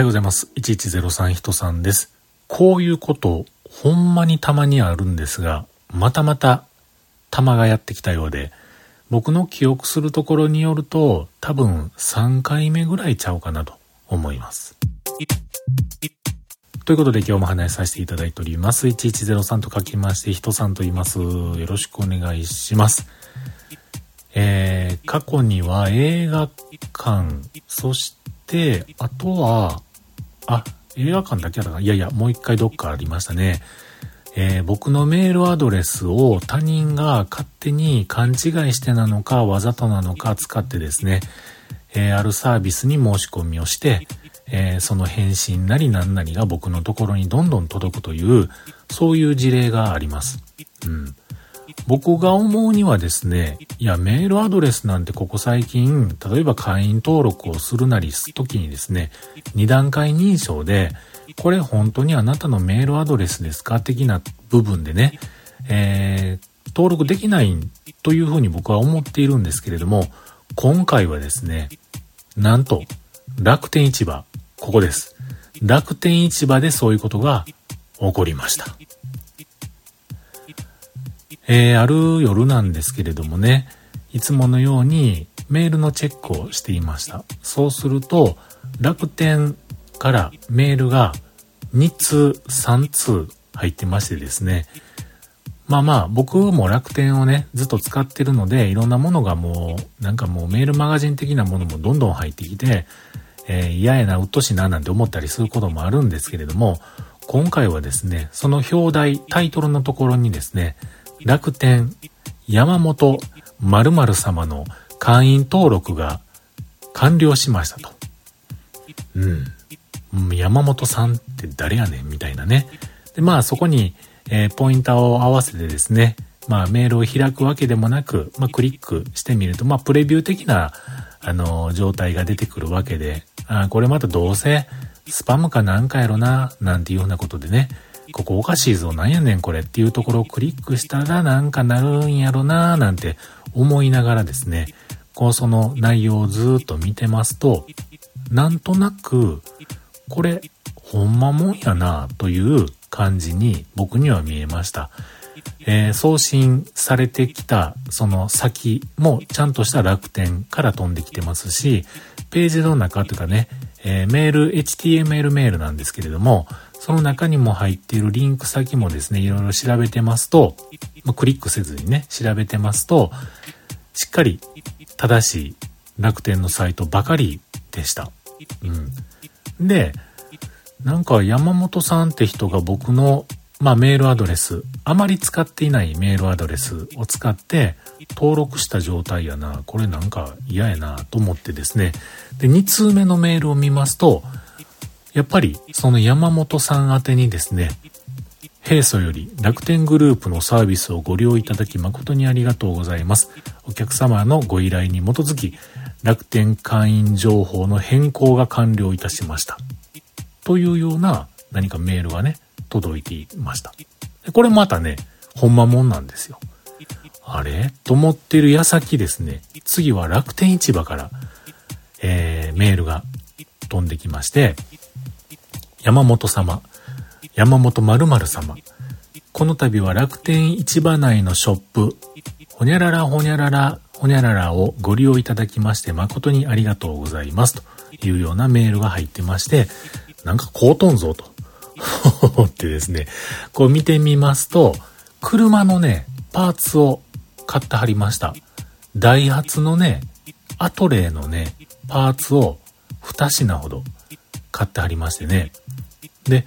はようございます。1103人さんです。こういうこと、ほんまにたまにあるんですが、またまた、玉がやってきたようで、僕の記憶するところによると、多分3回目ぐらいちゃうかなと思います。ということで今日も話させていただいております。1103と書きまして、人さんと言います。よろしくお願いします。えー、過去には映画館、そして、あとは、あ、映画館だけだったかいやいや、もう一回どっかありましたね。えー、僕のメールアドレスを他人が勝手に勘違いしてなのか、わざとなのか使ってですね、えー、あるサービスに申し込みをして、えー、その返信なりなんなりが僕のところにどんどん届くという、そういう事例があります。うん。僕が思うにはですね、いや、メールアドレスなんてここ最近、例えば会員登録をするなりす時にですね、2段階認証で、これ本当にあなたのメールアドレスですか的な部分でね、えー、登録できないというふうに僕は思っているんですけれども、今回はですね、なんと、楽天市場、ここです。楽天市場でそういうことが起こりました。えー、ある夜なんですけれどもね、いつものようにメールのチェックをしていました。そうすると、楽天からメールが2通、3通入ってましてですね、まあまあ、僕も楽天をね、ずっと使ってるので、いろんなものがもう、なんかもうメールマガジン的なものもどんどん入ってきて、えー、嫌やな、うっとしな、なんて思ったりすることもあるんですけれども、今回はですね、その表題、タイトルのところにですね、楽天山本〇〇様の会員登録が完了しましたと。うん。山本さんって誰やねん？みたいなね。で、まあそこに、えー、ポインターを合わせてですね、まあメールを開くわけでもなく、まあクリックしてみると、まあプレビュー的な、あの、状態が出てくるわけで、あこれまたどうせスパムかなんかやろな、なんていうようなことでね、ここおかしいぞ、なんやねんこれっていうところをクリックしたらなんかなるんやろななんて思いながらですね、こうその内容をずっと見てますと、なんとなく、これ、ほんまもんやなという感じに僕には見えました。えー、送信されてきたその先もちゃんとした楽天から飛んできてますし、ページの中というかね、えー、メール、HTML メールなんですけれども、その中にも入っているリンク先もですね、いろいろ調べてますと、まあ、クリックせずにね、調べてますと、しっかり正しい楽天のサイトばかりでした。うん。で、なんか山本さんって人が僕の、まあ、メールアドレス、あまり使っていないメールアドレスを使って登録した状態やな。これなんか嫌やなと思ってですね。で、2通目のメールを見ますと、やっぱりその山本さん宛てにですね、平素より楽天グループのサービスをご利用いただき誠にありがとうございます。お客様のご依頼に基づき、楽天会員情報の変更が完了いたしました。というような何かメールがね、届いていました。これまたね、ほんまもんなんですよ。あれ？と思ってる矢先ですね、次は楽天市場から、えー、メールが飛んできまして、山本様、山本〇〇様、この度は楽天市場内のショップ、ほにゃららほにゃららほにゃららをご利用いただきまして誠にありがとうございます。というようなメールが入ってまして、なんかこうとんぞと。思ってですね、こう見てみますと、車のね、パーツを買ってはりました。ダイハツのね、アトレーのね、パーツを2品ほど買ってはりましてね。で、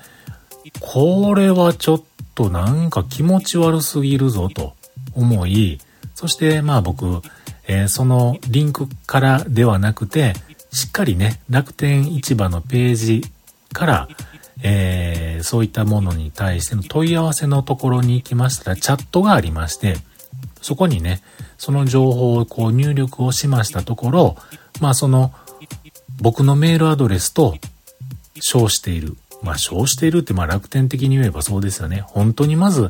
これはちょっとなんか気持ち悪すぎるぞと思い、そしてまあ僕、えー、そのリンクからではなくて、しっかりね、楽天市場のページから、えー、そういったものに対しての問い合わせのところに行きましたら、チャットがありまして、そこにね、その情報をこう入力をしましたところ、まあその、僕のメールアドレスと称している。まあ、称しているってまあ楽天的に言えばそうですよね。本当にまず、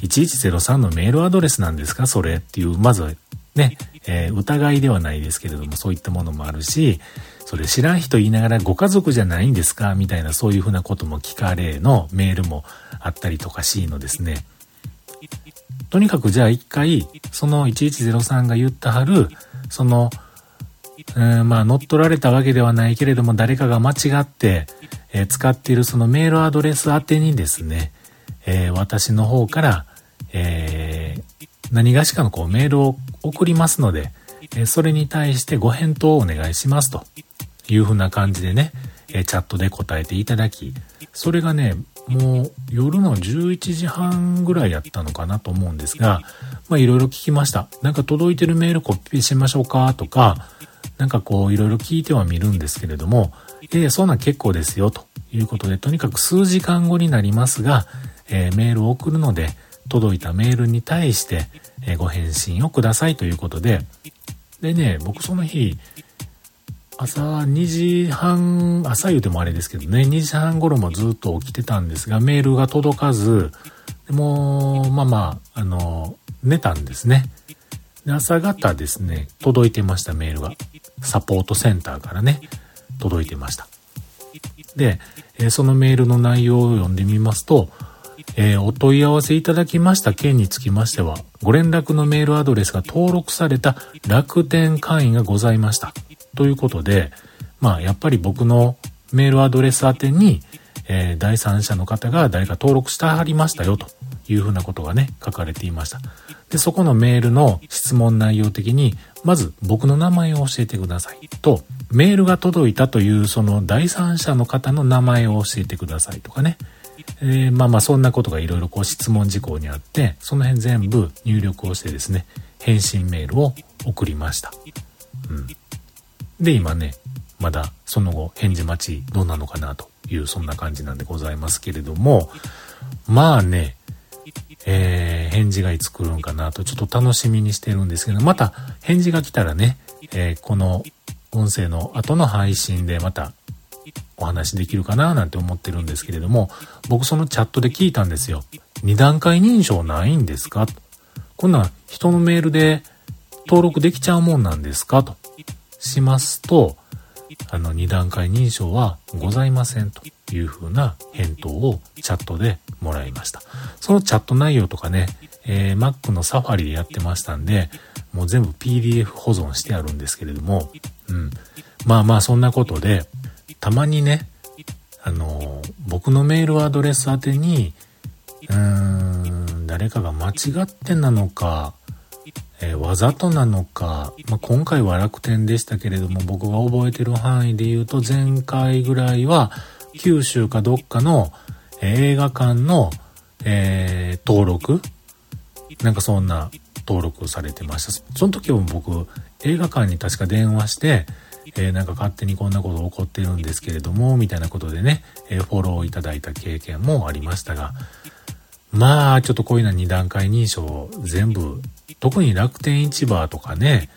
1103のメールアドレスなんですか？それっていう、まずね、えー、疑いではないですけれども、そういったものもあるし、それ知らん人言いながらご家族じゃないんですかみたいなそういうふうなことも聞かれのメールもあったりとかしいのですね。とにかくじゃあ一回、その1103が言ったはる、その、うんまあ乗っ取られたわけではないけれども誰かが間違って、えー、使っているそのメールアドレス宛てにですね、えー、私の方から、えー、何がしかのこうメールを送りますので、えそれに対してご返答をお願いしますというふうな感じでね、えチャットで答えていただき、それがね、もう夜の11時半ぐらいやったのかなと思うんですが、まあいろいろ聞きました。なんか届いてるメールコピーしましょうかとか、なんかこういろいろ聞いてはみるんですけれども、えー、そんなん結構ですよということで、とにかく数時間後になりますが、えー、メールを送るので、届いたメールに対して、えご返信をくださいということで、でね、僕その日、朝2時半、朝言うてもあれですけどね、2時半頃もずっと起きてたんですが、メールが届かず、でもう、まあまあ、あの、寝たんですね。で朝方ですね、届いてました、メールが。サポートセンターからね、届いてました。で、えそのメールの内容を読んでみますと、えー、お問い合わせいただきました件につきましては、ご連絡のメールアドレスが登録された楽天会員がございました。ということで、まあ、やっぱり僕のメールアドレス宛てに、えー、第三者の方が誰か登録してはりましたよというふうなことがね、書かれていました。で、そこのメールの質問内容的に、まず僕の名前を教えてくださいと、メールが届いたというその第三者の方の名前を教えてくださいとかね。えー、まあまあそんなことがいろいろこう質問事項にあって、その辺全部入力をしてですね、返信メールを送りました。うん。で、今ね、まだその後返事待ちどうなのかなというそんな感じなんでございますけれども、まあね、えー、返事がいつ来るんかなとちょっと楽しみにしてるんですけど、また返事が来たらね、えー、この音声の後の配信でまたお話できるかななんて思ってるんですけれども、僕そのチャットで聞いたんですよ。二段階認証ないんですか？こんな人のメールで登録できちゃうもんなんですか？としますと、あの二段階認証はございませんという風な返答をチャットでもらいました。そのチャット内容とかね、えー、Mac のサファリでやってましたんで、もう全部 PDF 保存してあるんですけれども、うん。まあまあそんなことで、たまにね、あの、僕のメールアドレス宛てに、うーん、誰かが間違ってなのか、えー、わざとなのか、まあ、今回は楽天でしたけれども、僕が覚えてる範囲で言うと、前回ぐらいは、九州かどっかの、え、映画館の、えー、登録なんかそんな登録されてました。その時は僕、映画館に確か電話して、えー、なんか勝手にこんなこと起こってるんですけれども、みたいなことでね、えー、フォローいただいた経験もありましたが、まあ、ちょっとこういうのは二段階認証全部、特に楽天市場とかね、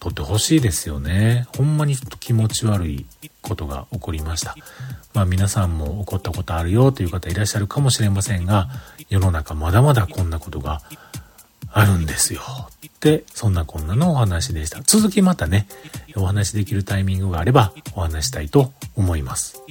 取ってほしいですよね。ほんまにちょっと気持ち悪いことが起こりました。まあ皆さんも起こったことあるよという方いらっしゃるかもしれませんが、世の中まだまだこんなことがあるんですよ。って、そんなこんなのお話でした。続きまたね、お話できるタイミングがあればお話したいと思います。